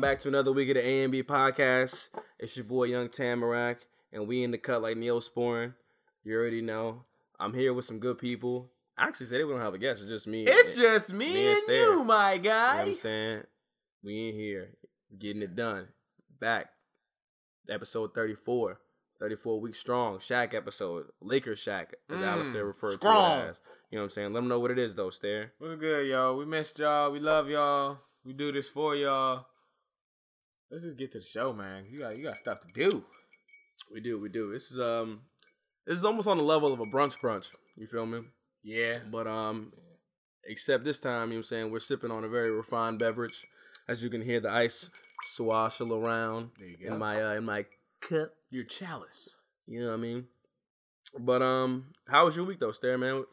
welcome back to another week of the A and B podcast. It's your boy Young Tamarack, and we in the cut like Neosporin. You already know. I'm here with some good people. I actually said they gonna have a guest. It's just me. It's just me, Me and and you, my guy. You know what I'm saying? We in here getting it done. Back. Episode 34. 34 weeks strong. Shaq episode. Lakers Shaq, as Mm, Alistair referred strong. to it as. You know what I'm saying? Let them know what it is though, Stair. What's good, y'all? We missed y'all. We love y'all. We do this for y'all. Let's just get to the show, man. You got you got stuff to do. We do, we do. This is um this is almost on the level of a brunch crunch. You feel me? Yeah. But um except this time, you know what I'm saying, we're sipping on a very refined beverage. As you can hear the ice swashel around There you go. in my uh, in my cup. Your chalice. You know what I mean? But um how was your week though, Stair man?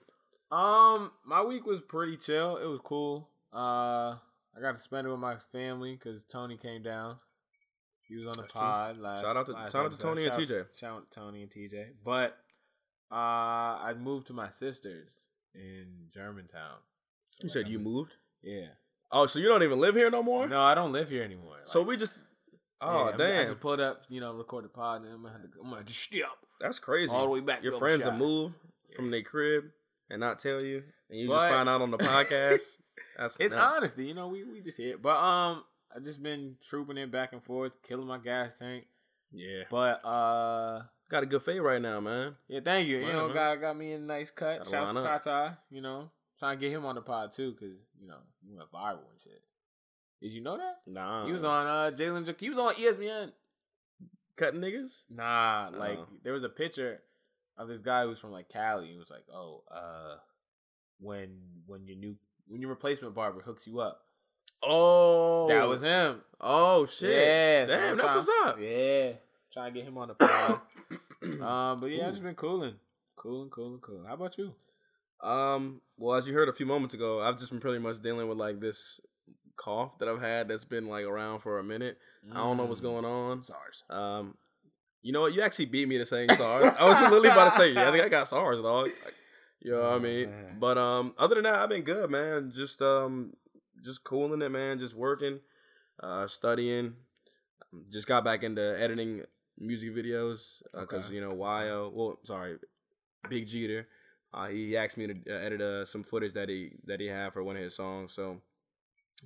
Um, my week was pretty chill. It was cool. Uh, I got to spend it with my family because Tony came down. He was on the That's true. pod last. Shout out to- shout out to. Tony and TJ. Shout out to Tony and TJ. But uh, I moved to my sister's in Germantown. So, You like, said I'm- you moved? Yeah. Oh, so you don't even live here no more? No, I don't live here anymore. So we just yeah, Oh I'm- I damn. just pulled up, you know, record the pod, and I'm gonna have to, I'm gonna to step That's crazy. all the way back. Your friends have moved from their crib and not tell you, and you But- just find out on the podcast. That's It's honesty, you know. We we just here, but um, I just been trooping it back and forth, killing my gas tank. Yeah, But uh, got a good fade right now, man. yeah, thank you. You know, man. got got me a nice cut. Gotta Shout out to. Tata. You know, trying to get him on the pod too, cause you know he went viral and shit. Did you know that? Nah, He was on uh Jalen. Jack- He was on ESPN. cutting niggas. Nah, like Oh. there was a picture of this guy who was from like Cali. He was like, "Oh, uh, when when your new when your replacement barber hooks you up, Oh, that was him." Oh shit! Yeah, damn, I'm that's trying- what's up. Yeah, trying to get him on the pod. um, but yeah, I've just been cooling, cooling, cooling, cooling. How about you? Um, well, as you heard a few moments ago, I've just been pretty much dealing with like this cough that I've had that's been like around for a minute. I don't know what's going on. SARS. Um, you know what? You actually beat me to saying SARS. I was literally about to say, yeah, I think I got SARS, dog. Like, you know what I Oh, mean? man. But um, other than that, I've been good, man. Just um, just cooling it, man. Just working, uh, studying. Just got back into editing music videos because Okay. you know Yo. Well, sorry, Big Jeter. Uh, he asked me to uh, edit uh, some footage that he that he had for one of his songs, so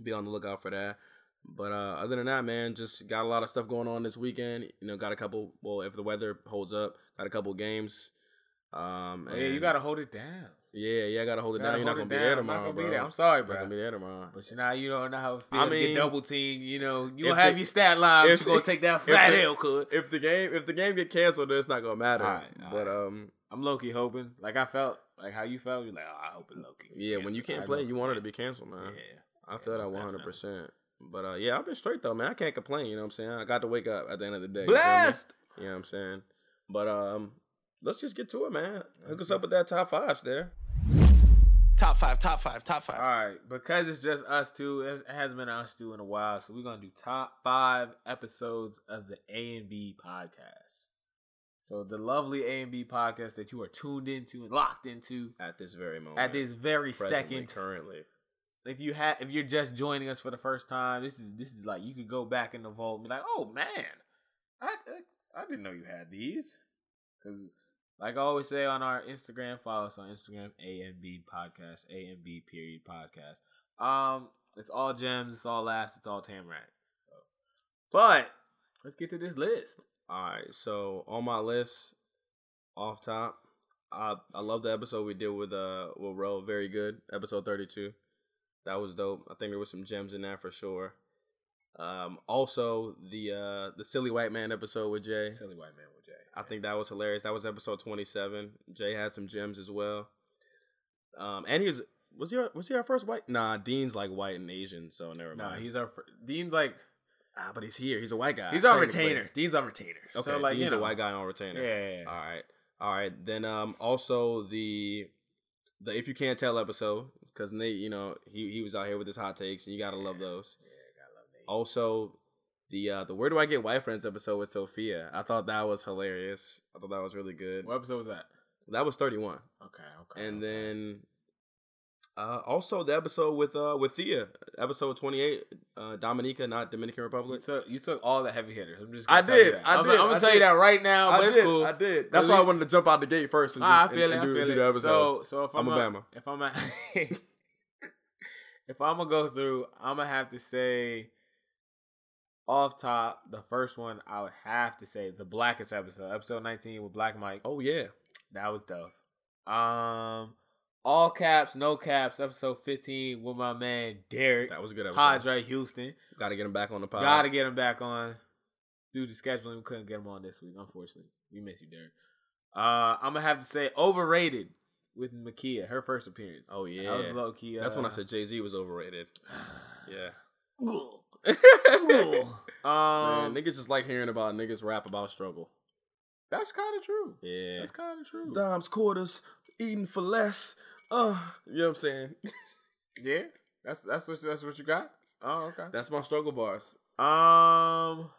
be on the lookout for that. But uh, other than that, man, just got a lot of stuff going on this weekend. You know, got a couple. Well, if the weather holds up, got a couple games. Um, Oh, yeah, you gotta hold it down. Yeah, yeah, I gotta hold it Gotta down. You're not gonna it be there down. I'm not tomorrow, gonna bro. be there. I'm sorry, You're not gonna be there tomorrow. But you know, you don't know how it I feels to get double teamed. You know, you don't have the- your stat line, but if you gonna take that if fat the- L, could. If the game if the game get canceled, then it's not gonna matter. Alright, but alright. um, I'm low key hoping. Like I felt, like how you felt. You're like, oh, I hope it low key. yeah, when you can't play, you want it to be canceled, man. Yeah. I feel Yeah, that one hundred percent. But uh, yeah, I've been straight though, man. I can't complain. You know what I'm saying? I got to wake up at the end of the day. Blessed. You know what I'm saying? But um, let's just get to it, man. Hook us up with that top five there. Top five, top five, top five. All right, because it's just us two. It hasn't been us two in a while, so we're gonna do top five episodes of the A and B podcast. So the lovely A and B podcast that you are tuned into and locked into At this very moment. at this very second. currently. If you have, if you're just joining us for the first time, this is this is like you could go back in the vault and be like, oh man, I I, I didn't know you had these. Because like I always say on our Instagram, follow us on Instagram, A and B podcast, A and B period podcast. Um, it's all gems, it's all laughs, it's all Tamarack. So, but let's get to this list. All right, so on my list, off top, I I love the episode we did with uh with Ro. Very good, episode thirty two. That was dope. I think there was some gems in there for sure. Um, also the uh the silly white man episode with Jay. Silly white man with Jay. I think that was hilarious. That was episode twenty seven. Jay had some gems as well. Um, and he was was he our, was he our first white? Nah, Dean's like white and Asian, so never mind. No, mind. he's our fir- Dean's like ah, but he's here. He's a white guy. he's our retainer. Dean's our retainer. Okay, so like Dean's you know, a white guy on retainer. Yeah. All right. All right. Then um also the the if you can't tell episode because Nate, you know, he he was out here with his hot takes and you gotta love those. Yeah, gotta love Nate. Also, the uh the where do I get white friends episode with Sophia. I thought that was hilarious. I thought that was really good. What episode was that? That was thirty one. Okay, okay. And okay. then Uh, also, the episode with uh with Thea, episode twenty eight, uh, Dominica, not Dominican Republic. took you took all the heavy hitters. I'm just. I Gonna did. I did, I'm gonna I tell you that right now. But I it's did, cool. I did. That's At why I wanted to jump out the gate first and, Ah, I feel and, it. and I do, feel do it. the episodes. So, so if I'm I'm, a a, Bama. if I'm a, if I'm gonna go through, I'm gonna have to say, off top, the first one I would have to say the blackest episode, episode 19 with Black Mike. oh yeah, That was dope. Um, all caps, no caps, episode 15 with my man Derek. that was a good episode. Hodge right Houston. Got to get him back on the pod. Gotta get him back on. Due to scheduling, we couldn't get him on this week, unfortunately. We miss you, Derek. Uh, I'm gonna have to say overrated with Makia, her first appearance. Oh yeah, that was low key. That's when I uh, said Jay Z was overrated. Yeah. um, Man, niggas just like hearing about niggas rap about struggle. that's kind of true. Yeah. That's kind of true. Dimes, quarters, eating for less. Uh, you know what I'm saying? Yeah, that's that's what that's what you got. Oh, okay. That's my struggle bars. Um,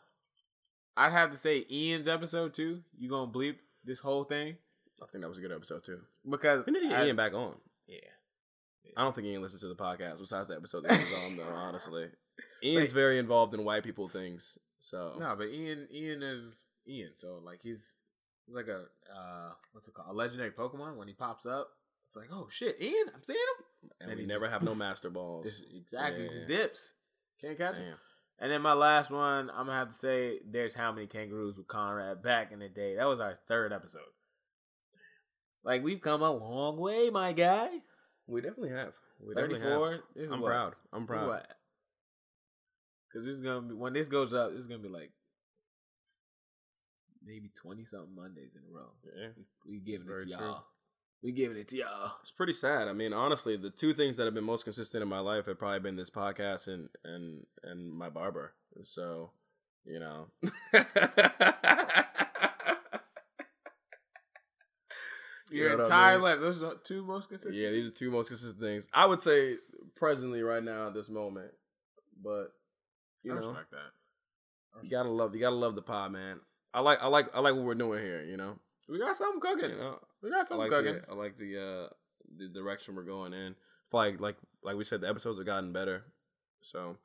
I'd have to say Ian's episode too. You gonna bleep this whole thing I think that was a good episode too. because We need to get I- Ian back on. Yeah, I don't think Ian listens to the podcast besides the episode that he's on though, honestly. Ian's Wait. very involved in white people things. So no, but Ian Ian is Ian, so like he's he's like a uh what's it called a legendary Pokemon. When he pops up, it's like oh shit, Ian, I'm seeing him. and and we he never just- have no master balls. Just, exactly, he just Yeah. dips. Can't catch him. Damn. And then my last one, I'm gonna have to say, there's how many kangaroos with Conrad back in the day. That was our third episode. Like we've come a long way, my guy. We definitely have. We definitely have. I'm what? proud. I'm proud. Because it's gonna be when this goes up. it's gonna be like maybe twenty something Mondays in a row. Yeah. We, we giving it to true. y'all. We giving it to y'all. It's pretty sad. I mean, honestly, the two things that have been most consistent in my life have probably been this podcast and and and my barber. So, you know. You Your know what I entire mean? life. Those are two most consistent. Yeah, these are two most consistent things. I would say presently right now at this moment. But you I know, respect that. you gotta love you gotta love the pod, man. I like I like I like what we're doing here, you know. We got something cooking. You know, We got I something like cooking. the, I like the uh the direction we're going in. I like like like we said, the episodes have gotten better. So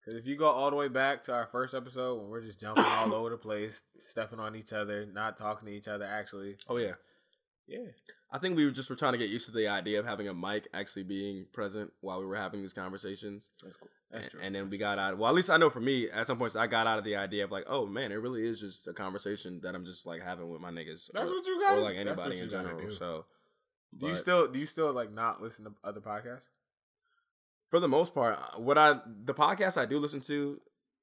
Because if you go all the way back to our first episode when we're just jumping all over the place, stepping on each other, not talking to each other, actually, oh yeah. Yeah, I think we were just were trying to get used to the idea of having a mic actually being present while we were having these conversations. that's cool. That's and, true. and then we got out. Well, at least I know for me, at some points, I got out of the idea of like, oh man, it really is just a conversation that I'm just like having with my niggas. That's or, what you got. or like anybody in general. Do. So, do you still do you still like not listen to other podcasts? for the most part, uh, what I the podcast I do listen to,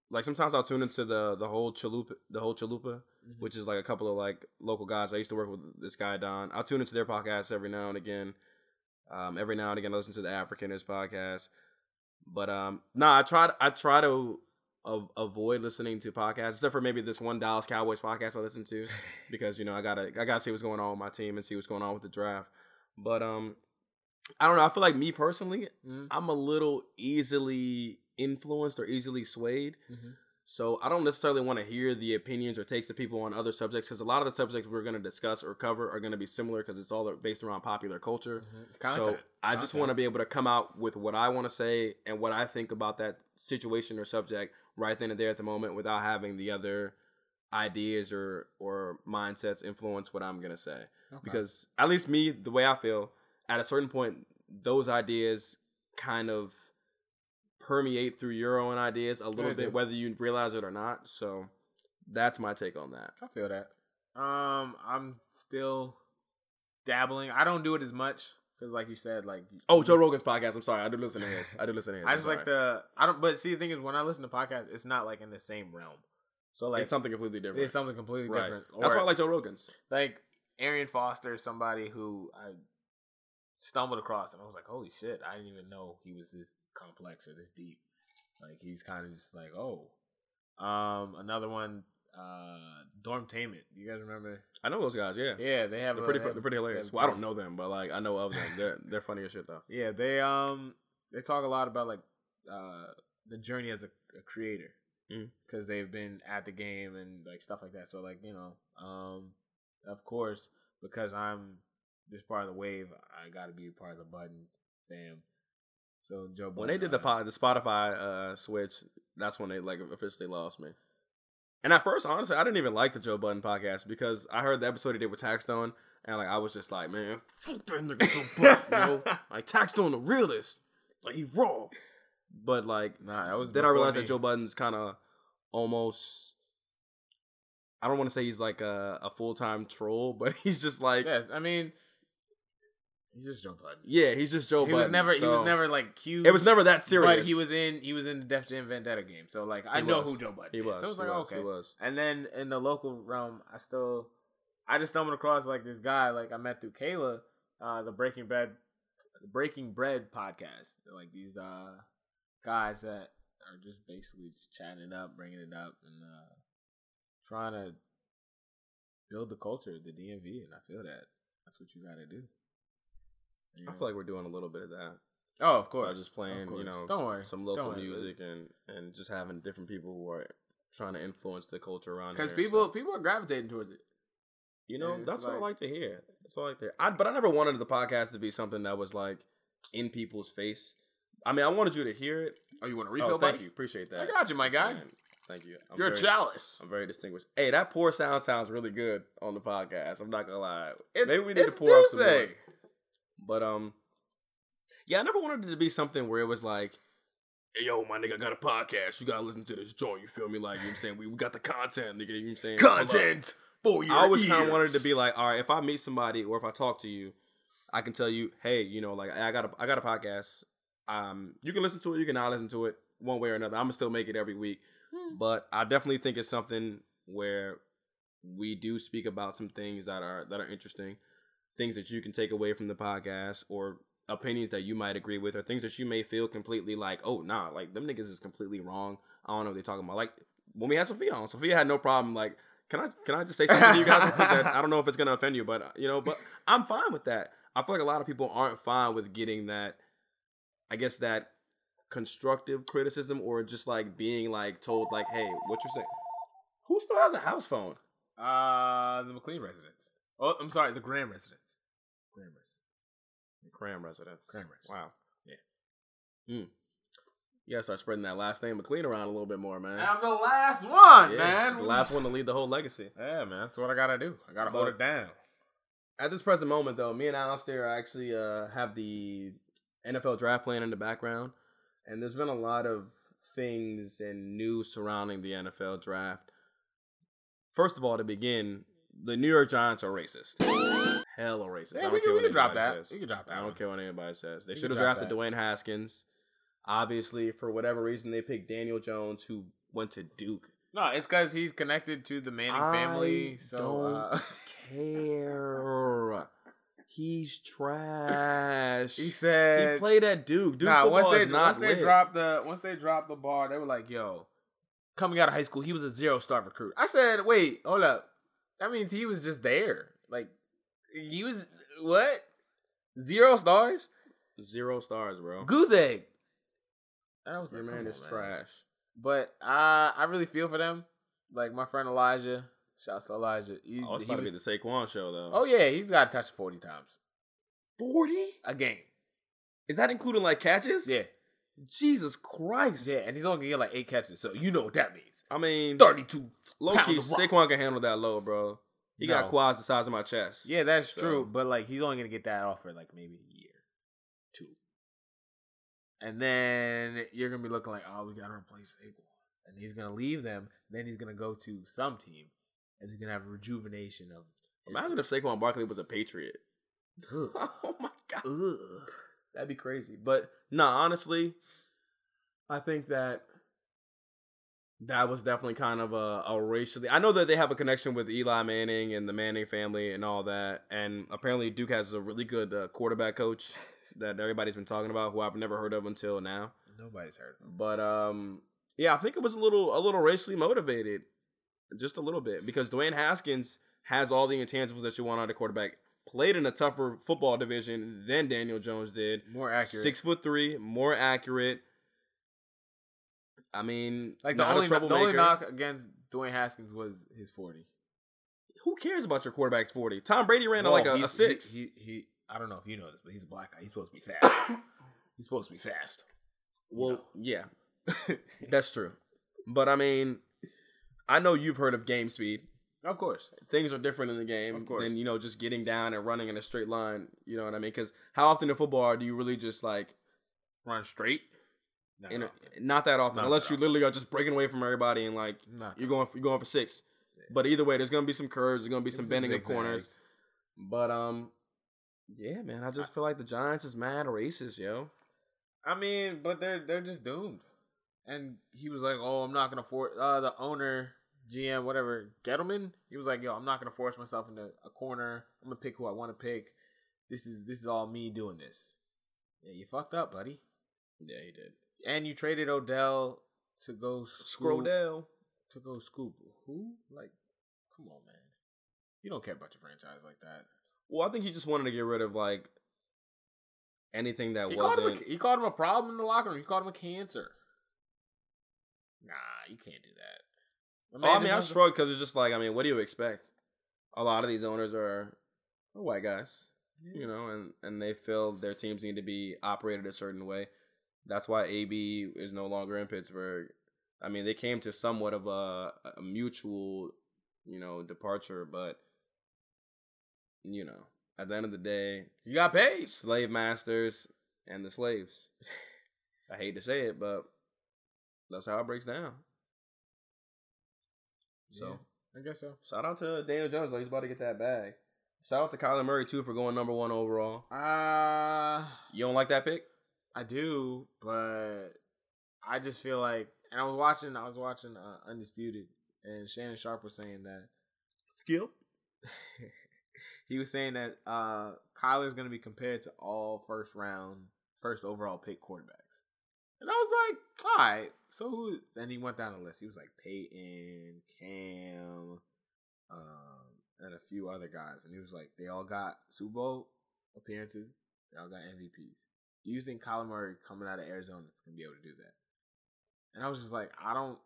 like sometimes I'll tune into the the whole chalupa, the whole chalupa, Mhm. which is like a couple of like local guys. I used to work with this guy Don. I'll tune into their podcasts every now and again. Um, every now and again, I listen to the Africaners podcast. But um, nah, I try. I try to av- avoid listening to podcasts, except for maybe this one Dallas Cowboys podcast I listen to, because you know I gotta I gotta see what's going on with my team and see what's going on with the draft. But um, I don't know. I feel like me personally, Mhm. I'm a little easily influenced or easily swayed. Mhm. So I don't necessarily want to hear the opinions or takes of people on other subjects because a lot of the subjects we're going to discuss or cover are going to be similar because it's all based around popular culture. Mhm. Content. So I just want to be able to come out with what I want to say and what I think about that situation or subject right then and there at the moment without having the other ideas or or mindsets influence what I'm going to say Okay. because at least me the way i feel at a certain point those ideas kind of permeate through your own ideas a little Yeah, bit whether you realize it or not so that's my take on that I feel that. Um, I'm still dabbling. I don't do it as much because, like you said, like oh joe rogan's podcast i'm sorry i do listen to his i do listen to his I just like the I don't. But see, the thing is, when I listen to podcasts, it's not like in the same realm. So like it's something completely different it's something completely right different. that's why i like joe rogan's like Arian Foster is somebody who I stumbled across and I was like, holy shit, I didn't even know he was this complex or this deep. Like he's kind of just like, oh. Um, another one, uh, Dormtainment. You guys remember? i know those guys yeah, Yeah, they have they're a- pretty They have, they're pretty hilarious well i don't know them but like i know of them they're they're funny as shit though Yeah, they um they talk a lot about like uh the journey as a, a creator because they've been at the game and like stuff like that. So like you know, um, of course, because I'm this part of the wave, I got to be part of the Budden fam. So Joe Budden, when they did the uh, pod, the Spotify uh, switch, that's when they like officially lost me. And at first, honestly, I didn't even like the Joe Budden podcast because I heard the episode he did with Taxstone, and like I was just like, man, fuck that nigga Joe Budden, yo. Like Taxstone, the realist, like he's raw. But like Nah, that was then I realized me. that Joe Budden's kind of almost. I don't want to say he's like a, a full time troll, but he's just like Yeah, I mean, he's just Joe Budden. Yeah, he's just Joe he Budden. was never. he was never like cute. It was never that serious. But he was in. He was in the Def Jam Vendetta game. So like, I He know was. who Joe Budden He is. was. So it's he like was, okay. He was. And then in the local realm, I still, I just stumbled across like this guy like I met through Kayla, uh, the Breaking Bread, the Breaking Bread podcast. They're like these uh guys that are just basically just chatting it up, bringing it up, and uh trying to build the culture of the DMV. And I feel that that's what you got to do. I feel like we're doing a little bit of that. oh, of course, just playing, you know, don't worry, some local worry. music and and just having different people who are trying to influence the culture around because people so, people are gravitating towards it. you know, that's what I like- like to hear. That's what I like to hear. I, but I never wanted the podcast to be something that was like in people's face. I mean, I wanted you to hear it. Oh, you want a Oh, refill, thank buddy? you, appreciate that. I got you, my guy. Man, Thank you. I'm You're very, a chalice. I'm very distinguished. Hey, that pour sound sounds really good on the podcast. I'm not gonna lie. It's, Maybe we need to pour up some more. Douce. But um, yeah, I never wanted it to be something where it was like, hey, yo, my nigga I got a podcast. You gotta listen to this joint. You feel me? Like you know what I'm saying, we, we got the content, nigga. You know what I'm saying? Pull up. Content for your I always kind of ears. wanted to be like, all right, if I meet somebody or if I talk to you, I can tell you, hey, you know, like I got a I got a podcast. Um, you can listen to it, you can not listen to it, one way or another. I'm gonna still make it every week, Hmm. but I definitely think it's something where we do speak about some things that are that are interesting, things that you can take away from the podcast or opinions that you might agree with or things that you may feel completely like, oh nah, like them niggas is completely wrong. I don't know what they're talking about. Like when we had Sophia on, Sophia had no problem like can I can I just say something to you guys? I, don't know if it's gonna offend you, but you know, but I'm fine with that. I feel like a lot of people aren't fine with getting that. I guess that constructive criticism or just like being like told like, hey, what you're saying. Who still has a house phone? Uh, the McLean residence. Oh, I'm sorry, the Graham residence. Cram residence. Cram residence. Wow. Yeah. Mm. You gotta start spreading that last name McLean around a little bit more, man. I'm the last one, Yeah, man. The last one to lead the whole legacy. Yeah, man. That's what I gotta do. I gotta But- hold it down. At this present moment, though, me and Alistair actually uh, have the NFL draft plan in the background, and there's been a lot of things and news surrounding the NFL draft. First of all, to begin, the New York Giants are racist. Hella racist. I Yeah, don't we care can, what we can drop that. says. We can drop that. I don't one. care what anybody says. They should have drafted that. Dwayne Haskins. Obviously, for whatever reason, they picked Daniel Jones, who went to Duke. No, it's because he's connected to the Manning family. I So don't uh, care. He's trash. he said he played at Duke. Duke "Nah." football Once they once they dropped the once they dropped the bar, they were like, "Yo, coming out of high school, he was a zero star recruit." I said, "Wait, hold up. That means he was just there. Like he was what? Zero stars? Zero stars, bro. Goose egg." I was Your like, man is on, trash. But I I really feel for them. Like my friend Elijah. Shouts to Elijah. He, Oh, it's he about was- to be the Saquon show, though. oh yeah, he's got to touch forty times 40? a game. Is that including like catches? Yeah, Jesus Christ. yeah, and he's only gonna get like eight catches, so you know what that means. I mean, Thirty-two. low key, of rock. Saquon can handle that low, bro. He got No. quads the size of my chest. Yeah, that's So- true. But like, he's only gonna get that offer like maybe a year, two, and then you're gonna be looking like, oh, we gotta replace Saquon, and he's gonna leave them. Then he's gonna go to some team, and he's gonna have a rejuvenation of. Imagine if Saquon Barkley was a Patriot. Oh my god. Ugh. That'd be crazy. But no, honestly, I think that that was definitely kind of a, a racially. I know that they have a connection with Eli Manning and the Manning family and all that. And apparently, Duke has a really good uh, quarterback coach that everybody's been talking about, who I've never heard of until now. Nobody's heard of him. But um, yeah, I think it was a little a little racially motivated, just a little bit, because Dwayne Haskins has all the intangibles that you want out of a quarterback. Played in a tougher football division than Daniel Jones did. More accurate. Six foot three, more accurate. I mean, Like the only the only knock against Dwayne Haskins was his forty. Who cares about your quarterback's forty? Tom Brady ran Well, like a, a six. He, he he. I don't know if you know this, but he's a black guy. He's supposed to be fast. He's supposed to be fast. Well, yeah, that's true. But I mean, I know you've heard of game speed. Of course. Things are different in the game than you know just getting down and running in a straight line. You know what I mean? Because how often in football do you really just like Run straight. Not in often. not that often, Not unless that you literally are just breaking away from everybody and like Not you're going for, you're going for six. But either way, there's gonna be some curves. There's gonna be some bending of corners. But um, yeah, man, I just feel like the Giants is mad racist, yo. I mean, but they're they're just doomed. And he was like, "Oh, I'm not gonna force." Uh, the owner, GM, whatever, Gettleman. He was like, "Yo, I'm not gonna force myself into a corner. I'm gonna pick who I want to pick. This is this is all me doing this." Yeah, you fucked up, buddy. Yeah, he did. And you traded Odell to go scoop, Scrodell. to go scoop. Who? Like, come on, man. You don't care about your franchise like that. Well, I think he just wanted to get rid of like anything that He wasn't. a, he called him a problem in the locker room. He called him a cancer. Nah, you can't do that. My Oh, I mean, I to- because it's just like, I mean, what do you expect? A lot of these owners are, are white guys, you know, and and they feel their teams need to be operated a certain way. That's why AB is no longer in Pittsburgh. I mean, they came to somewhat of a, a mutual, you know, departure, but you know, at the end of the day, You got paid. slave masters and the slaves. I hate to say it, but that's how it breaks down. So. Yeah, I guess so. Shout out to Daniel Jones, though. He's about to get that bag. Shout out to Kyler Murray, too, for going number one overall. Uh You don't like that pick? I do, but I just feel like, and I was watching, I was watching uh, Undisputed, and Shannon Sharpe was saying that Skip. he was saying that uh Kyler's going to be compared to all first round, first overall pick quarterbacks, and I was like, all right. So who? Then he went down the list. He was like Peyton, Cam, um, and a few other guys, and he was like, they all got Super Bowl appearances. They all got MVPs. Do you think Kyler Murray coming out of Arizona is gonna be able to do that? And I was just like, I don't.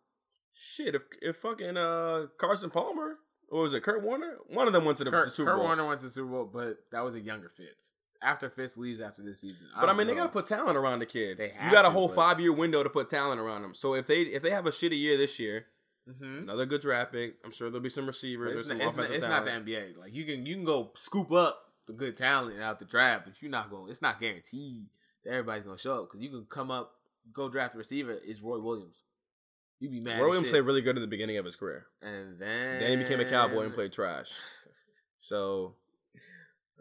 Shit, if if fucking uh Carson Palmer or was it Kurt Warner? One of them went to the, Kurt, the Super Kurt Bowl. Kurt Warner went to the Super Bowl, but that was a younger Fitz. After Fitz leaves after this season, But I mean, they gotta put talent around the kid. They you got a whole five year window to put talent around him. So if they if they have a shitty year this year, Mhm. another good draft pick, I'm sure there'll be some receivers or It's, some not, it's, not, offensive it's not the NBA. Like you can you can go scoop up the good talent out the draft, but you're not going. It's not guaranteed everybody's gonna show up because you can come up, go draft a receiver. Is Roy Williams? You'd be mad. Roy as Williams shit. played really good in the beginning of his career. and then Then he became a cowboy and played trash. So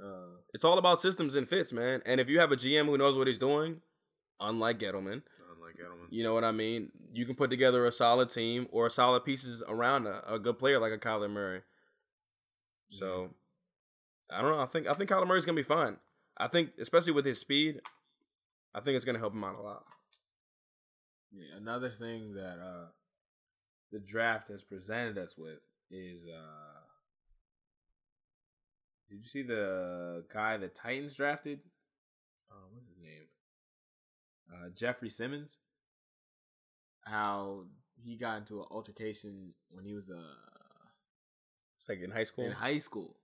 uh, it's all about systems and fits, man. And if you have a GM who knows what he's doing, unlike Gettleman, Unlike Edelman. you know what I mean. You can put together a solid team or solid pieces around a, a good player like a Kyler Murray. So I don't know. I think I think Kyler Murray's gonna be fine. I think, especially with his speed, I think it's gonna help him out a lot. Yeah, another thing that uh the draft has presented us with is uh did you see the guy the Titans drafted? Uh, what's his name? Uh, Jeffrey Simmons. How he got into an altercation when he was uh It's like in high school, in high school,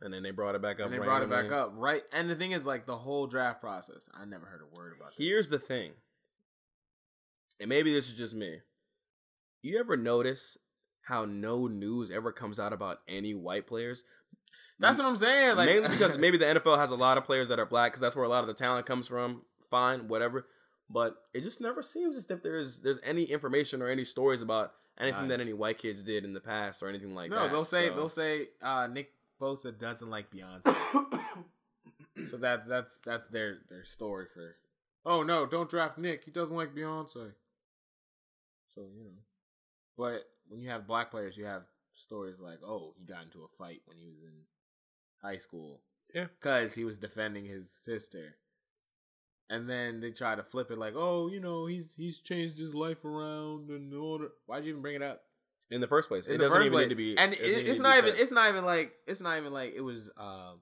and then they brought it back up. and they brought it back up, right? And the thing is, like the whole draft process, I never heard a word about. This. Here's the thing, and maybe this is just me. You ever notice how no news ever comes out about any white players? That's what I'm saying. Like Mainly because maybe the NFL has a lot of players that are black because that's where a lot of the talent comes from. Fine, whatever. But it just never seems as if there's there's any information or any stories about anything that any white kids did in the past or anything like no, that. No, they'll say So- they'll say uh, Nick Bosa doesn't like Beyonce. so that that's that's their their story for. Oh no! Don't draft Nick. He doesn't like Beyonce. So you know, but when you have black players, you have stories like, oh, he got into a fight when he was in high school. Yeah. because he was defending his sister. And then they try to flip it like, oh, you know, he's he's changed his life around and that. Why'd you even bring it up? In the first place. in it doesn't even place. need to be. and it it, it's not even said. it's not even like it's not even like it was um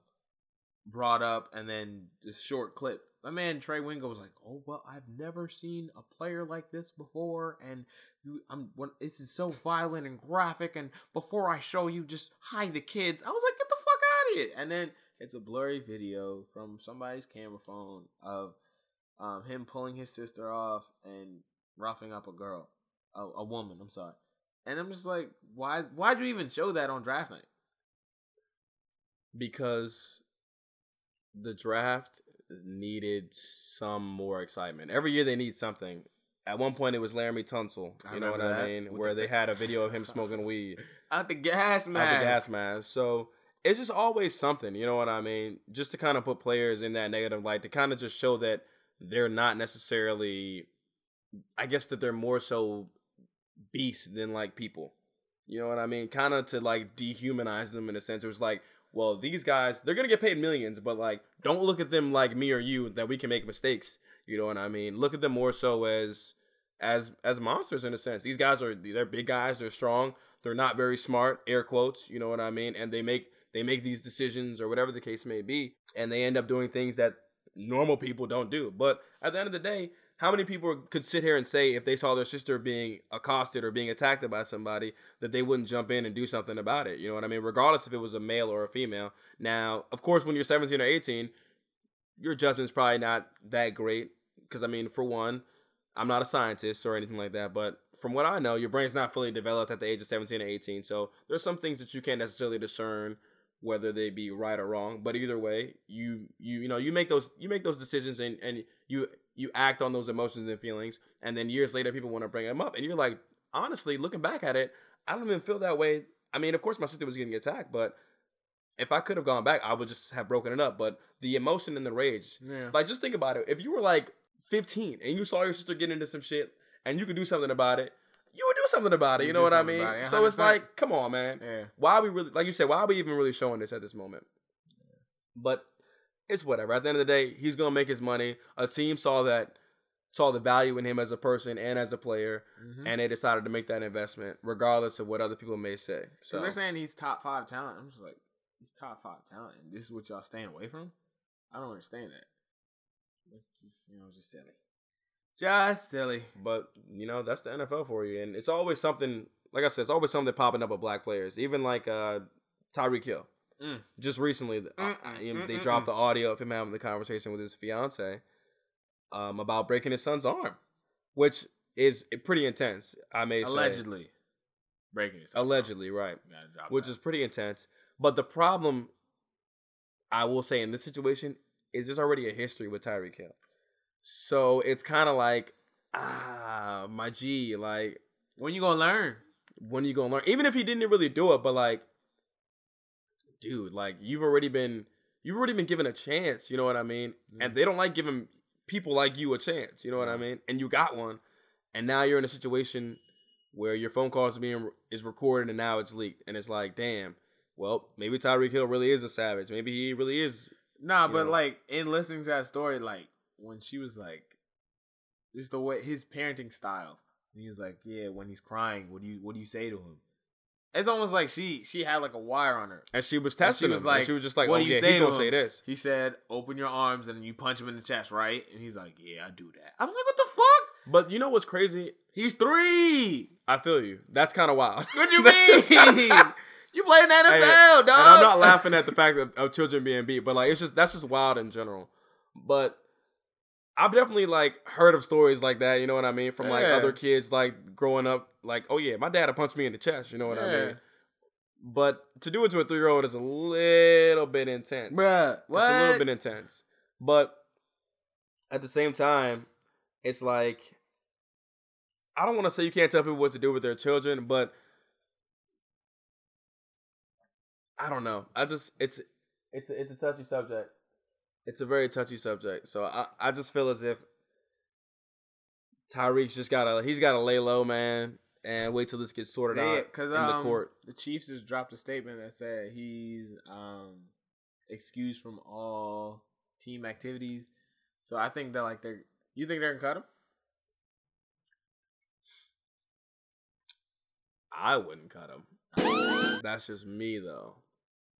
brought up and then this short clip. My man Trey Wingo was like, "Oh well, I've never seen a player like this before, and you, I'm when this is so violent and graphic. And before I show you, just hide the kids." I was like, "Get the fuck out of here!" And then it's a blurry video from somebody's camera phone of um, him pulling his sister off and roughing up a girl, a, a woman. I'm sorry, and I'm just like, why? Why'd you even show that on draft night? because the draft needed some more excitement. Every year they need something. At one point it was Laremy Tunsil. You know what remember I that, mean? with Where the they had a video of him smoking weed Out the gas at mask. the gas mask. So it's just always something. You know what I mean? Just to kind of put players in that negative light to kind of just show that they're not necessarily. I guess that they're more so beasts than like people. You know what I mean? Kind of to like dehumanize them in a sense. It was like, well, these guys, they're gonna get paid millions, but like, don't look at them like me or you that we can make mistakes. You know what I mean? Look at them more so as as as monsters in a sense. These guys are they're big guys, they're strong, they're not very smart, air quotes, you know what I mean? And they make they make these decisions or whatever the case may be, and they end up doing things that normal people don't do. But at the end of the day, how many people could sit here and say if they saw their sister being accosted or being attacked by somebody that they wouldn't jump in and do something about it? You know what I mean? Regardless if it was a male or a female. Now, of course, when you're 17 or 18, your judgment's probably not that great because I mean, for one, I'm not a scientist or anything like that, but from what I know, your brain's not fully developed at the age of 17 or 18. So there's some things that you can't necessarily discern whether they be right or wrong. But either way, you you you know you make those you make those decisions and and you you act on those emotions and feelings, and then years later people want to bring them up, and you're like, honestly, looking back at it, I don't even feel that way. I mean, of course, my sister was getting attacked, but if I could have gone back, I would just have broken it up. But the emotion and the rage, Yeah. like, just think about it. If you were like 15 and you saw your sister get into some shit and you could do something about it, you would do something about it. You You know what I mean? it, So it's like, come on, man. Yeah. Why are we really, like you said, why are we even really showing this at this moment? But it's whatever. At the end of the day, he's gonna make his money. A team saw that, saw the value in him as a person and as a player, Mhm. and they decided to make that investment, regardless of what other people may say. So So they're saying he's top five talent. I'm just like, he's top five talent. And this is what y'all staying away from? I don't understand that. It's just, you know, just silly. Just silly. But you know that's the NFL for you, and it's always something. Like I said, it's always something popping up with black players. Even like uh, Tyreek Hill. Mm. Just recently, uh, Mm-mm, they mm-mm, dropped the audio of him having the conversation with his fiance um, about breaking his son's arm, which is pretty intense. I may say Allegedly. Breaking his allegedly, right? Which that. is pretty intense. But the problem, I will say, in this situation, is there's already a history with Tyreek Hill. So it's kind of like, ah, my G, like when you gonna learn? when you gonna learn? Even if he didn't really do it, but like, dude, like you've already been you've already been given a chance. You know what I mean? And mm. they don't like giving people like you a chance. You know what I mean? And you got one, and now you're in a situation where your phone calls are being is recorded and now it's leaked, and it's like, damn. Well, maybe Tyreek Hill really is a savage. Maybe he really is. Nah, but know? like in listening to that story, like when she was like, just the way his parenting style, and he was like, "Yeah, when he's crying, what do you what do you say to him?" It's almost like she she had like a wire on her. And she was And she testing was him. and like, she was just like, "What oh do you yeah, say he to him?" say this. He said, "Open your arms and you punch him in the chest, right?" And he's like, "Yeah, I do that." I'm like, "What the fuck?" But you know what's crazy? He's three. I feel you. That's kind of wild. What do you That's just kinda mean? you play in the NFL, Hey, dog. And I'm not laughing at the fact of, of children being beat, but like it's just that's just wild in general. But I've definitely like heard of stories like that, you know what I mean, from like Yeah. other kids like growing up, like, oh yeah, my dad punched me in the chest, you know what I mean? But to do it to a three year old is a little bit intense. Bruh, what? It's a little bit intense. But at the same time, it's like I don't want to say you can't tell people what to do with their children, but I don't know. I just it's it's it's a touchy subject. It's a very touchy subject. So I I just feel as if Tyreek's just gotta he's gotta lay low, man, and wait till this gets sorted They, out cause, in um, the court. The Chiefs just dropped a statement that said he's um excused from all team activities. So I think that like they're you think they're gonna cut him? I wouldn't cut him. That's just me though.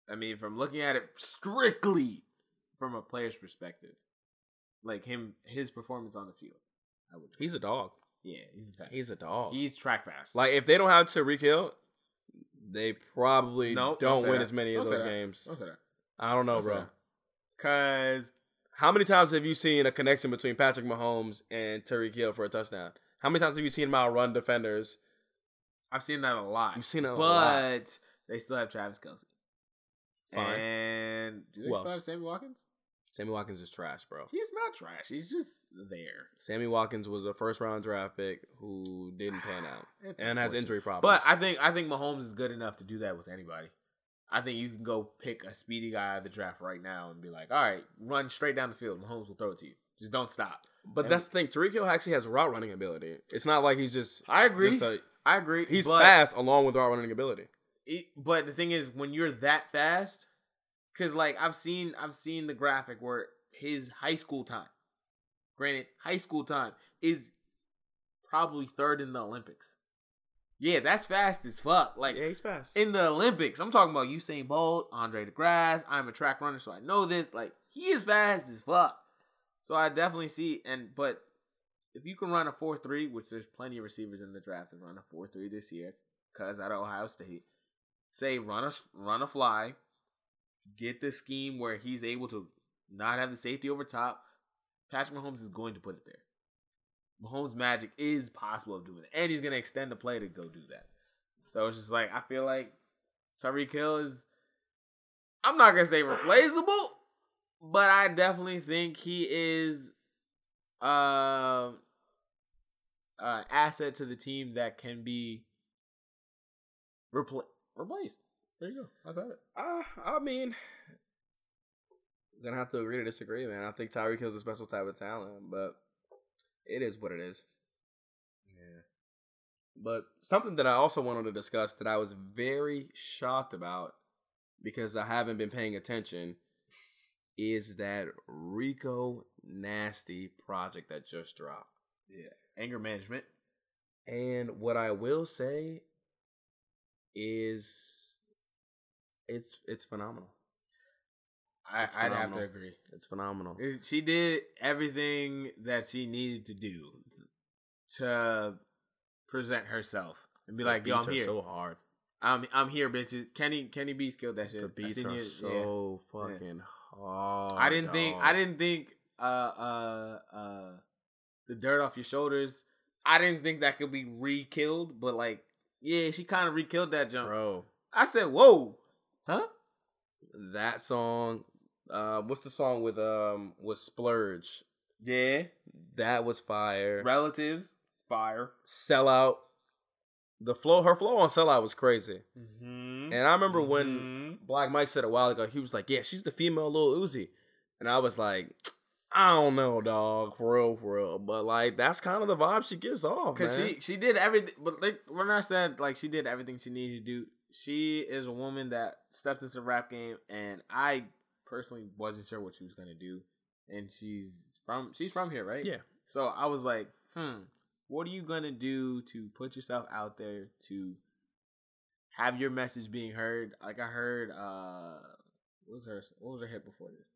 I mean, from looking at it strictly from a player's perspective, like him, his performance on the field, I would. He's a dog. yeah, he's a. He's a dog. he's track fast. Like if they don't have Tyreek Hill, they probably No, don't don't win that. as many Don't of those games. don't say that. I don't know, Don't bro. Cause How many times have you seen a connection between Patrick Mahomes and Tyreek Hill for a touchdown? How many times have you seen him outrun defenders? I've seen that a lot. You've seen it a but lot. they still have Travis Kelce. Fine. And do they Who still have? Sammy Watkins? Sammy Watkins is trash, bro. He's not trash. He's just there. Sammy Watkins was a first round draft pick who didn't pan ah, out It's and has unfortunate. injury problems. But I think I think Mahomes is good enough to do that with anybody. I think you can go pick a speedy guy out of the draft right now and be like, all right, run straight down the field. Mahomes will throw it to you. Just don't stop. but that's the thing. Tyreek Hill actually has route running ability. It's not like he's just. I agree. just a- I agree. he's but fast along with route running ability. It- but the thing is, when you're that fast, because like I've seen, I've seen the graphic where his high school time, granted, high school time is probably third in the Olympics. Yeah, that's fast as fuck. Like yeah, he's fast. in the Olympics, I'm talking about Usain Bolt, Andre De Grasse. I'm a track runner, so I know this. Like he is fast as fuck. So I definitely see. And but if you can run a four three, which there's plenty of receivers in the draft to run a four three this year, because at Ohio State, say run a run a fly, get the scheme where he's able to not have the safety over top. Patrick Mahomes is going to put it there. Mahomes' magic is possible of doing it, and he's gonna extend the play to go do that. So it's just like I feel like Tyreek Hill is. I'm not gonna say replaceable, but I definitely think he is um uh, asset to the team that can be repla- replaced. There you go. I said it. Uh, I mean, gonna have to agree to disagree, man. I think Tyreek Hill's a special type of talent, but it is what it is. Yeah. But something that I also wanted to discuss that I was very shocked about because I haven't been paying attention is that Rico Nasty project that just dropped. Yeah. Anger management. And what I will say is it's it's phenomenal. I, I'd have to agree. It's phenomenal. She did everything that she needed to do to present herself and be like, "Yo, I'm here. so hard. I'm I'm here, bitches." Kenny Kenny Beats killed that shit. The beats are you- yeah. so fucking hard. I didn't think I didn't think uh uh uh the dirt off your shoulders. I didn't think that could be re-killed, but like, yeah, she kind of re-killed that jump. bro. I said, "Whoa, huh?" That song, uh, what's the song with um with Splurge? Yeah, That was fire. relatives, fire. Sellout. The flow, her flow on Sellout was crazy. Mm-hmm. And I remember when Black Mike said a while ago, he was like, "Yeah, she's the female Lil Uzi," and I was like, "I don't know, dog, for real, for real." But like, that's kind of the vibe she gives off, Cause man. she she did everything, but like when I said like she did everything she needed to do, she is a woman that stepped into the rap game, and I personally wasn't sure what she was gonna do, and she's from she's from here, right? yeah, So I was like, hmm, what are you gonna do to put yourself out there to have your message being heard? Like I heard, uh, what was her what was her hit before this?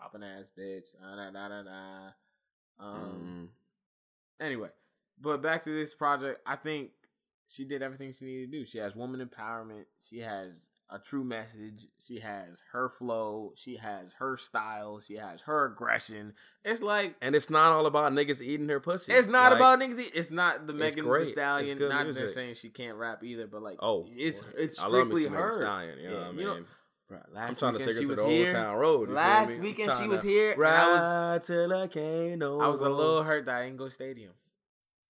Popping ass bitch, ah, nah, nah, nah, nah. Um, Mm. anyway, but back to this project, I think she did everything she needed to do. She has woman empowerment. She has a true message. She has her flow. She has her style. She has her aggression. It's like and it's not all about niggas eating her pussy. it's not Like, about niggas. eat- It's not the Megan. Thee Stallion. Not music. they're saying she can't rap either, but like, Oh, it's it's I love me strictly her. Stallion. You know Yeah, what I you know- Bruh, I'm last trying to weekend take her she to was the old here. town road. Last weekend she was to here, and I was Ride till I can't no I was a little hurt that I didn't go stadium.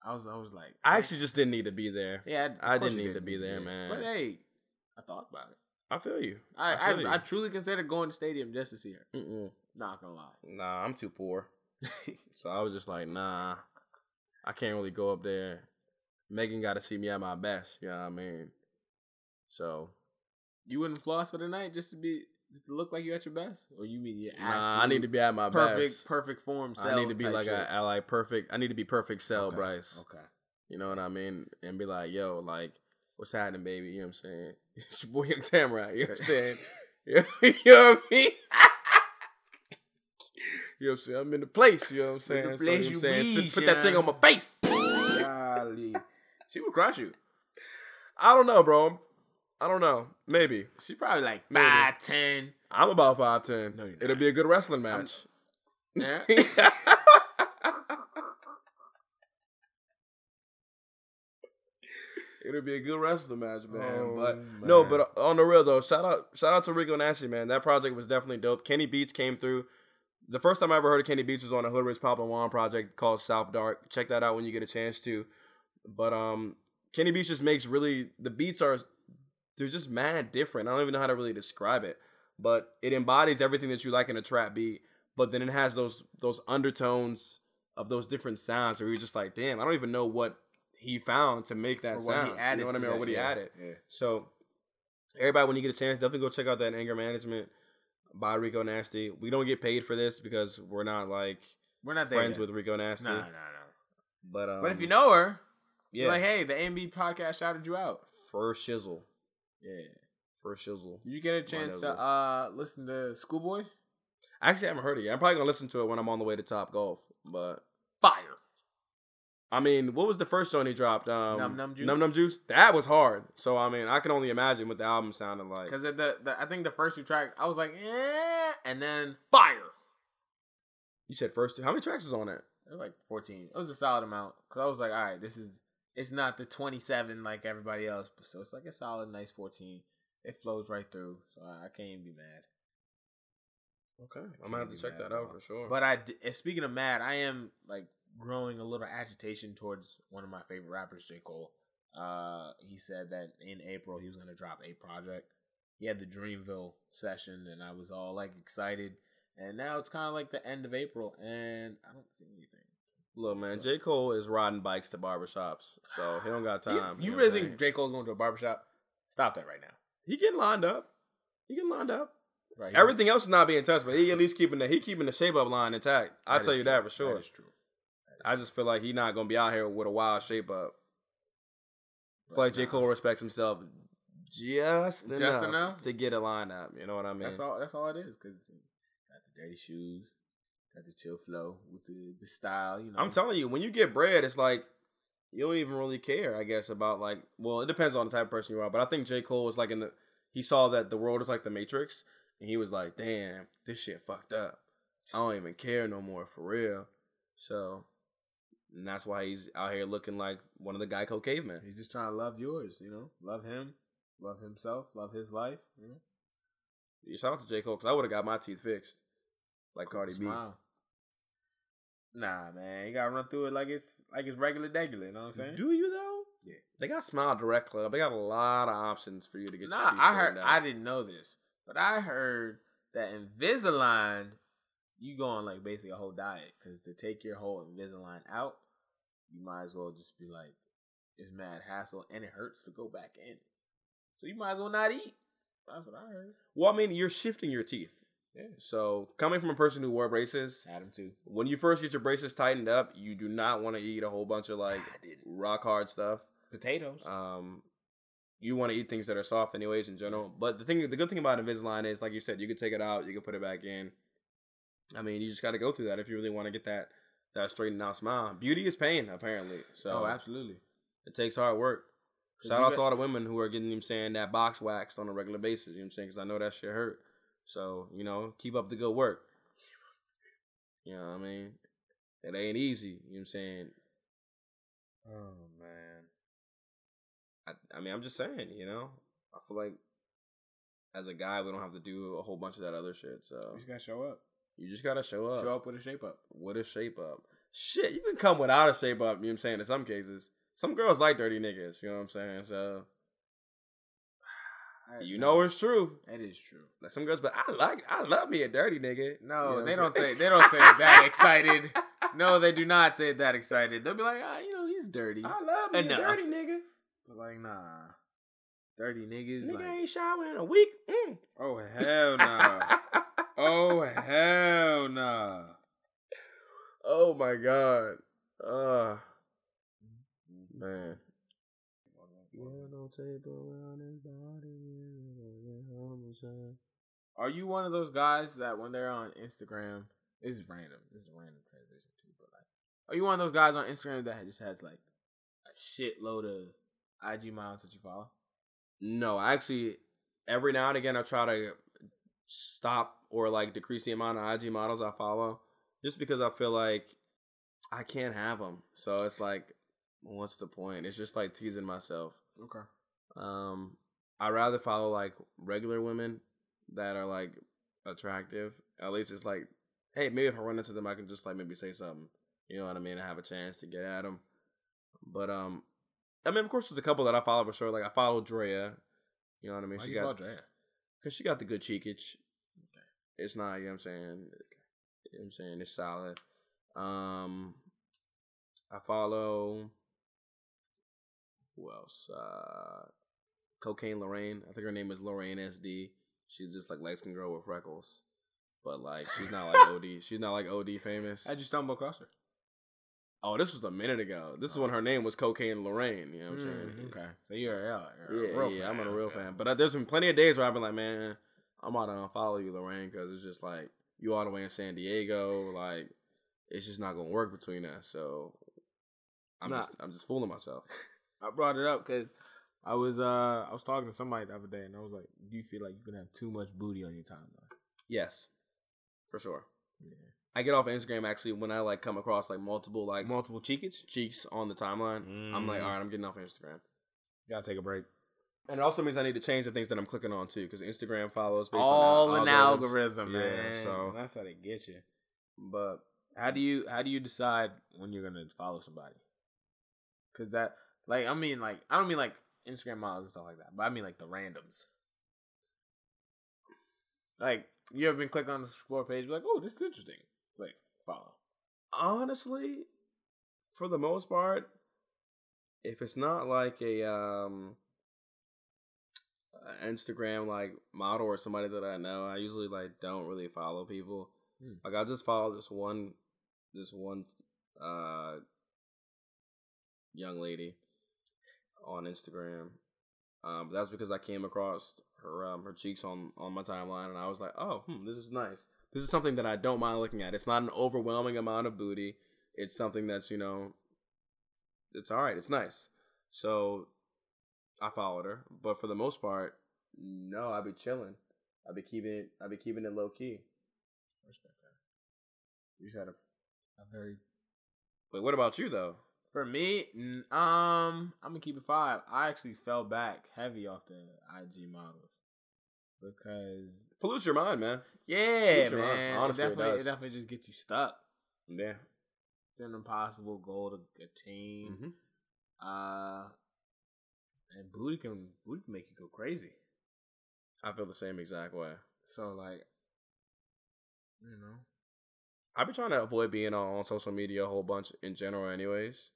I was I was like, I actually just didn't need to be there. yeah, I didn't you need to be there, man. But hey, I thought about it. I feel you. I I I, I, truly considered going to stadium just to see her. Mm-mm. Not gonna lie. Nah, I'm too poor. So I was just like, nah, I can't really go up there. Megan got to see me at my best. You know what I mean? So you wouldn't floss for the night just to be just to look like you at your best, or you mean you? nah, I need to be at my perfect best. perfect form. I need to be like a, like perfect. I need to be perfect cell, Okay, Bryce. Okay. You know what I mean? And be like, yo, like, what's happening, baby? You know what I'm saying? It's your boy Young Samurai. You know what I'm saying? you know what I mean? you know what I'm saying? I'm in the place. You know what I'm saying? So, you know what I'm saying? be, put that thing on my face. Golly. she would crush you. I don't know, bro. I don't know. Maybe. She probably like Maybe. five ten. I'm about 5'10. No, you're It'll be a good wrestling match. Yeah. It'll be a good wrestling match, man. Oh, but no, but on the real though, shout out, shout out to Rico Nasty, man. That project was definitely dope. Kenny Beats came through. The first time I ever heard of Kenny Beats was on a Hoodrich Pablo Juan project called South Dark. Check that out when you get a chance to. But um, Kenny Beats just makes really the beats are they're just mad different. I don't even know how to really describe it, but it embodies everything that you like in a trap beat. But then it has those those undertones of those different sounds where you're just like, damn, I don't even know what he found to make that Or what sound. he added you know what I mean? Or what he yeah, added. yeah. So everybody, when you get a chance, definitely go check out that anger management by Rico Nasty. We don't get paid for this because we're not like We're not friends with Rico Nasty. Nah, nah, nah. But um, But if you know her, yeah, like, hey, the A&B podcast shouted you out. first shizzle, Yeah. first shizzle. Did you get a chance to uh listen to Schoolboy? Actually, I haven't heard it yet. I'm probably gonna listen to it when I'm on the way to Top Golf. But Fire. I mean, what was the first song he dropped? Um, Numb Numb Juice? Numb Numb Juice. That was hard. So I mean, I can only imagine what the album sounded like. Because the, the I think the first two tracks, I was like, eh, and then fire. You said first two. How many tracks is on it? It was like 14. It was a solid amount. Because I was like, all right, this is, it's not the 27 like everybody else. But so it's like a solid, nice 14. It flows right through. So I, I can't even be mad. Okay, I'm gonna have to check that out for sure. But I, speaking of mad, I am like growing a little agitation towards one of my favorite rappers, J. Cole. Uh, he said that in April he was gonna drop a project. He had the Dreamville session, and I was all like excited. And now it's kind of like the end of April, and I don't see anything. Look, man, J. Cole is riding bikes to barbershops, so he don't got You- time. You, know really think J. Cole's going to a barbershop? Stop that right now. He getting lined up. He getting lined up. Right. Everything else is not being touched, but he at least keeping the he keeping the shape up line intact. I'll That tell you true. that for sure. That is true. I just feel like he not gonna be out here with a wild shape up. I feel like J. Cole respects himself just enough, enough? to get a line up. You know what I mean? That's all. That's all it is. Because got the dirty shoes, got the chill flow with the the style. You know, I'm telling you, when you get bread, it's like you don't even really care, I guess, about like. Well, it depends on the type of person you are, but I think J. Cole was like in the. He saw that the world is like the Matrix, and he was like, "Damn, this shit fucked up. I don't even care no more for real." So, and that's why he's out here looking like one of the Geico cavemen. He's just trying to love yours. You know, love him, love himself, love his life. You know, Shout out to J. Cole because I would have got my teeth fixed, like Cardi B. Nah, man, you gotta run through it like it's like it's regular, regular. You know what I'm saying? Do you though? Yeah. They got Smile Direct Club. They got a lot of options for you to get. your Nah, I heard. out. I didn't know this, but I heard that Invisalign, you go on like basically a whole diet because to take your whole Invisalign out, you might as well just be like, it's mad hassle and it hurts to go back in. So you might as well not eat. That's what I heard. Well, I mean, you're shifting your teeth. Yeah, So coming from a person who wore braces, Adam too. when you first get your braces tightened up, you do not want to eat a whole bunch of like rock hard stuff. Potatoes. Um, you want to eat things that are soft, anyways, in general. But the thing, the good thing about Invisalign is, like you said, you can take it out, you can put it back in. I mean, you just got to go through that if you really want to get that that straightened out smile. Beauty is pain, apparently. So oh, absolutely. it takes hard work. Shout out to all the women who are getting, you know saying, that box waxed on a regular basis. You know what I'm saying? Because I know that shit hurt. So, you know, keep up the good work. You know what I mean? It ain't easy. You know what I'm saying? Oh man. I, I mean, I'm just saying, you know? I feel like as a guy, we don't have to do a whole bunch of that other shit. So You just gotta show up. you just got to show up. Show up with a shape up. with a shape up. Shit, you can come without a shape up, you know what I'm saying? In some cases. Some girls like dirty niggas, you know what I'm saying? So, I- you no, know it's true. that is true. Like some girls, but I like, I love me a dirty nigga. No, You know they don't say they don't say that excited. No, they do not say it that excited. They'll be like, ah, you know, he's dirty. I love me Enough. a dirty nigga. But like, nah. Dirty niggas Nigga like ain't shower in a week. Mm. Oh hell nah. oh hell nah. oh my god. Uh man. No tape around his body. Are you one of those guys that when they're on Instagram, this is random. This is a random transition too, but like, are you one of those guys on Instagram that just has like a shitload of IG models that you follow? No, actually, every now and again I try to stop or like decrease the amount of IG models I follow. just because I feel like I can't have them. So it's like, what's the point? It's just like teasing myself. Okay. Um, I rather follow like regular women that are like attractive. At least it's like, hey, maybe if I run into them, I can just like maybe say something. You know what I mean? I have a chance to get at them. But um, I mean, of course, there's a couple that I follow for sure. Like I follow Drea. You know what I mean? Why she you follow got Drea? because she got the good cheekage. Okay. It's not, you know what I'm saying? You know what I'm saying? It's solid. Um I follow who else? Uh Cocaine Lorraine. I think her name is Lorraine SD. She's just like light skinned girl with freckles. But like she's not like OD. She's not like OD famous. How'd you stumble across her? Oh, this was a minute ago. This is when her name was Cocaine Lorraine. You know what I'm saying? Mm, okay. So you're, yeah, you're Yeah, a real yeah, fan. I'm a real okay. fan. But uh, there's been plenty of days where I've been like, man, I'm about to unfollow you, Lorraine, because it's just like you all the way in San Diego. Like, it's just not gonna work between us. So I'm Nah. just, I'm just fooling myself. I brought it up because I was uh I was talking to somebody the other day and I was like, do you feel like you can have too much booty on your timeline? yes, for sure. Yeah. I get off of Instagram actually when I like come across like multiple like Multiple cheekage? cheeks on the timeline. I'm like, Mm. all right, I'm getting off Instagram. Gotta take a break. And it also means I need to change the things that I'm clicking on too, because Instagram follows based All on an algorithm, Yeah, man. so- that's how they get you. But How do you how do you decide when you're gonna follow somebody? Cause that like I mean like I don't mean like Instagram models and stuff like that, but I mean like the randoms. Like you ever been clicking on the explore page, be like, oh, this is interesting. Like follow. honestly, for the most part, if it's not like a um Instagram like model or somebody that I know, I usually like don't really follow people. Hmm. Like I just follow this one this one uh young lady on Instagram. Um, but that's because I came across her um, her cheeks on on my timeline, and I was like, oh, hmm, this is nice. This is something that I don't mind looking at. It's not an overwhelming amount of booty. It's something that's you know, it's all right. It's nice. So I followed her, but for the most part, no, I'd be chilling. I'd be keeping it. I'd be keeping it low key. Respect that. You just had a, a very Wait, what about you though? For me, um, I'm gonna keep it five. I actually fell back heavy off the IG models because Pollutes your mind, man. yeah, man, honestly, it it definitely, it, does. definitely just gets you stuck. Yeah. It's an impossible goal to attain. hmm Uh, and booty can booty can make you go crazy. I feel the same exact way. So like, you know, I've been trying to avoid being on, on social media a whole bunch in general, anyways.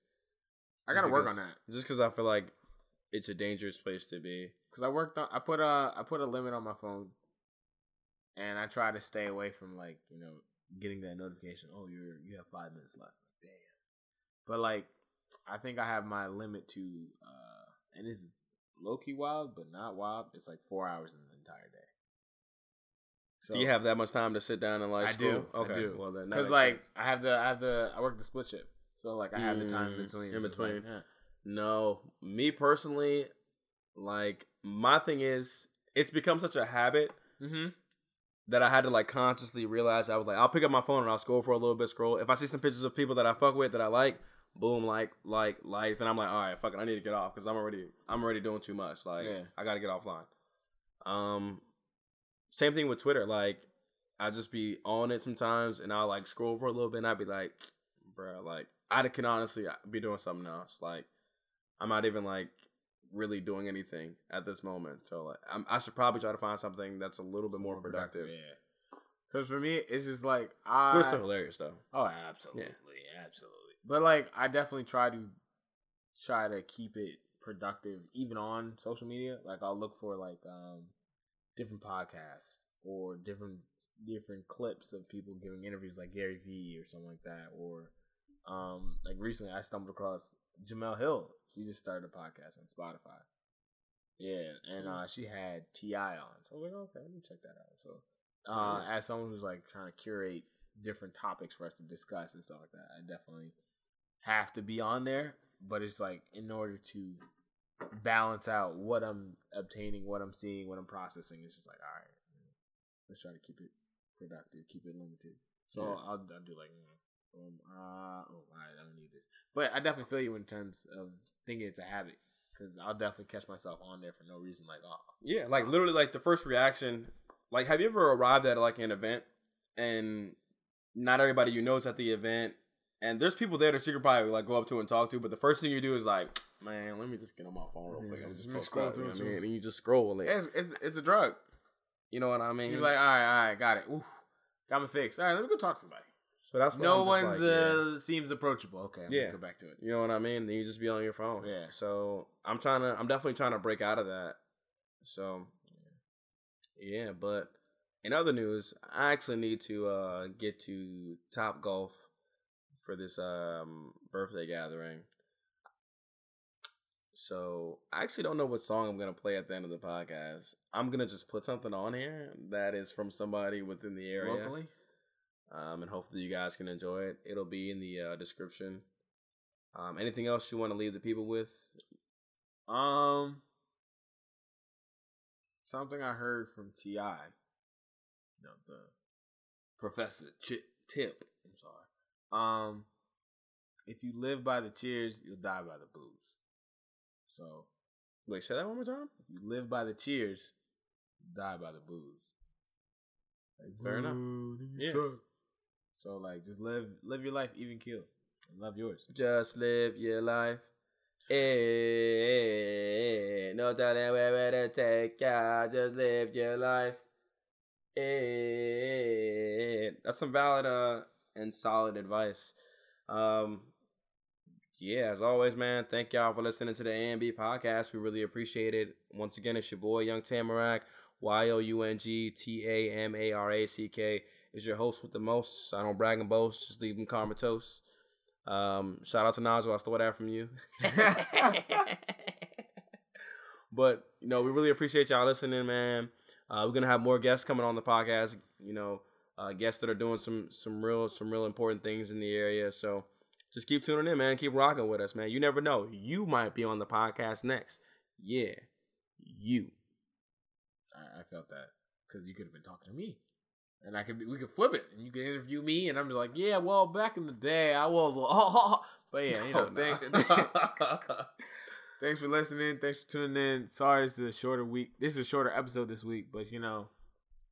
I gotta work on that Just because I feel like it's a dangerous place to be. because I worked on. I put a I put a limit on my phone, and I try to stay away from like you know getting that notification. Oh, you're you have five minutes left. Damn. But like, I think I have my limit to, uh and this is low key wild, but not wild. It's like four hours in the entire day. do you have that much time to sit down and like? I do. scroll? I do. Well, then because like sense. I have the I have the I work the split shift, so like I have the time in Mm, between. in it's like, between. yeah. no, me personally, like my thing is, it's become such a habit Mm-hmm. that I had to like consciously realize I was like, I'll pick up my phone and I'll scroll for a little bit, scroll. If I see some pictures of people that I fuck with that I like, boom, like, like, life, and I'm like, all right, fuck it, I need to get off because I'm already, I'm already doing too much. Like, Yeah. I got to get offline. Um, same thing with Twitter. Like, I just be on it sometimes, and I'll like scroll for a little bit, and I'd be like, bro, like, I can honestly be doing something else. Like, I'm not even like really doing anything at this moment. So like, I'm, I should probably try to find something that's a little bit more productive. Yeah. Because for me, it's just like I. Twitter's still hilarious though. Oh, absolutely, yeah. absolutely. But like, I definitely try to try to keep it productive, even on social media. Like, I'll look for like um different podcasts or different different clips of people giving interviews, like Gary Vee or something like that. Or um like recently, I stumbled across Jemele Hill. She just started a podcast on Spotify. Yeah, and uh, she had T.I. on, so I was like, okay, let me check that out. So, uh, Yeah. as someone who's like trying to curate different topics for us to discuss and stuff like that, I definitely have to be on there. But it's like in order to balance out what I'm obtaining, what I'm seeing, what I'm processing, it's just like, all right, let's try to keep it productive. Keep it limited. So Yeah. I'll, I'll do like, mm, um, uh, oh, all right, I don't need this. But I definitely feel you in terms of thinking it's a habit because I'll definitely catch myself on there for no reason. Like, oh, Yeah, like literally, like the first reaction. Like, have you ever arrived at like an event and not everybody you know is at the event, and there's people there that you could probably like go up to and talk to, but the first thing you do is like, man, let me just get on my phone real quick. Yeah, I'm just just scroll up, you know through what I mean? And you just scroll it. it's it's, it's a drug. You know what I mean? You're like, all right, all right, got it. Ooh, got me fixed. All right, let me go talk to somebody. So that's what No one's like, yeah. uh seems approachable. Okay, I'm Yeah. go back to it. You know what I mean? Then you just be on your phone. Yeah. So I'm trying to. I'm definitely trying to break out of that. So yeah, but in other news, I actually need to uh get to Top Golf for this um birthday gathering. So I actually don't know what song I'm gonna play at the end of the podcast. I'm gonna just put something on here that is from somebody within the area Locally, um, and hopefully you guys can enjoy it. It'll be in the uh, description. Um, anything else you want to leave the people with? um, something I heard from Ti, no, the Professor Ch- Tip. I'm sorry. Um, if you live by the cheers, you'll die by the booze. So Wait, say that one more time. if you live by the cheers, you die by the booze. Like, Fair enough. "Boo, nigga, Yeah. suck." So like, just live live your life, even kill, and love yours. Just live your life. Eh, no telling where to take ya. Just live your life. Eh, that's some valid uh, and solid advice. Um, yeah, as always, man, thank y'all for listening to the A&B podcast. We really appreciate it. Once again, it's your boy, Young Tamarack, Y O U N G T A M A R A C K. Is your host with the most. I don't brag and boast, just leave them comatose. Um, shout out to Nazo, I stole that from you. but you know, we really appreciate y'all listening, man. Uh, we're gonna have more guests coming on the podcast. You know, uh, guests that are doing some some real some real important things in the area. So just keep tuning in, man. Keep rocking with us, man. You never know, you might be on the podcast next. Yeah, you. I, I felt that because you could have been talking to me, and I could be, we could flip it, and you could interview me, and I'm just like, yeah, well, back in the day, I was, oh, but yeah, you know, Oh, nah. thank, thanks for listening, thanks for tuning in. Sorry, it's a shorter week. This is a shorter episode this week, but you know,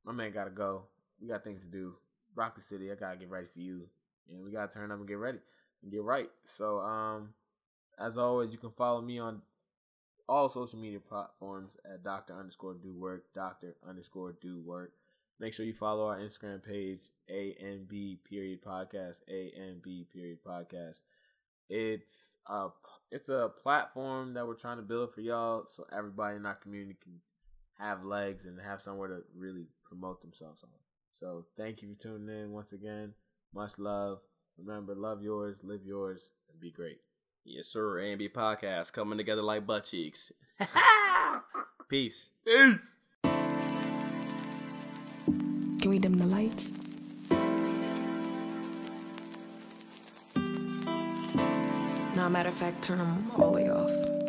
my man gotta go. We got things to do. Broccoli City, I gotta get ready for you, and we gotta turn up and get ready and get right. So, um, as always, you can follow me on all social media platforms at Doctor underscore do work, Doctor underscore do work. Make sure you follow our Instagram page, A&B period podcast, A&B period podcast. It's a it's a platform that we're trying to build for y'all, so everybody in our community can have legs and have somewhere to really promote themselves on. So thank you for tuning in once again. Much love. Remember, love yours, live yours, and be great. Yes, sir. A&B podcast coming together like butt cheeks. Peace. Peace. Can we dim the lights? Now, matter of fact, turn them all the way off.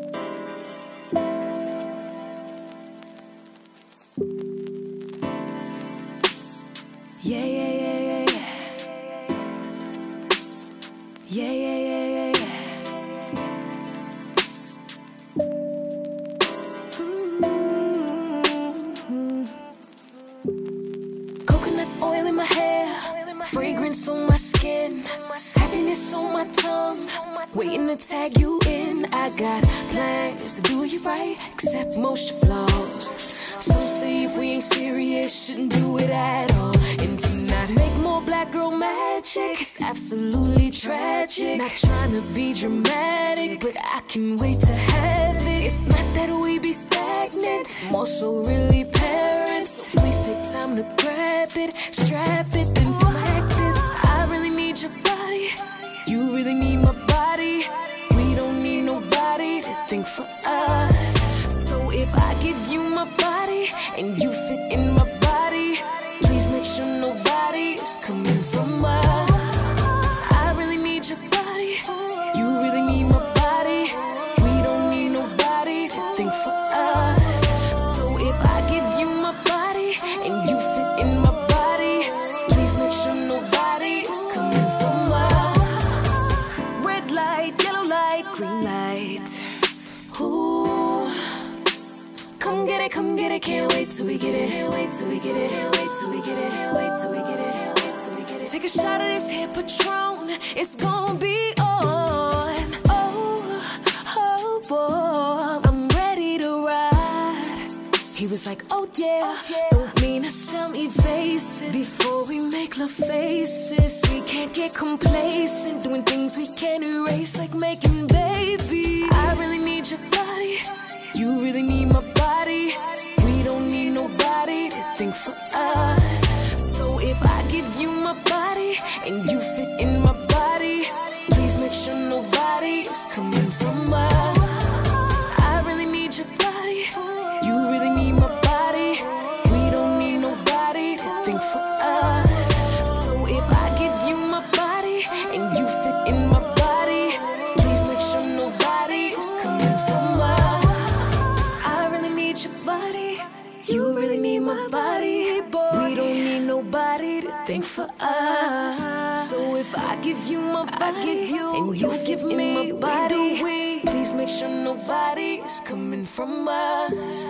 Can't wait till we get it, can't wait till we get it, can't wait till we get it, can't wait till we get it, can't wait till we get it. Take a shot of this here Patron, it's gonna be on. Oh, oh boy, I'm ready to ride. He was like, oh yeah, oh, don't mean to sound evasive. Before we make love faces, we can't get complacent. Doing things we can't erase, like making babies. I really need your body, you really need my body. Nobody to think for us. So if I give you my body and you fit in you body, give you, and you give me my body, please make sure nobody is coming from us.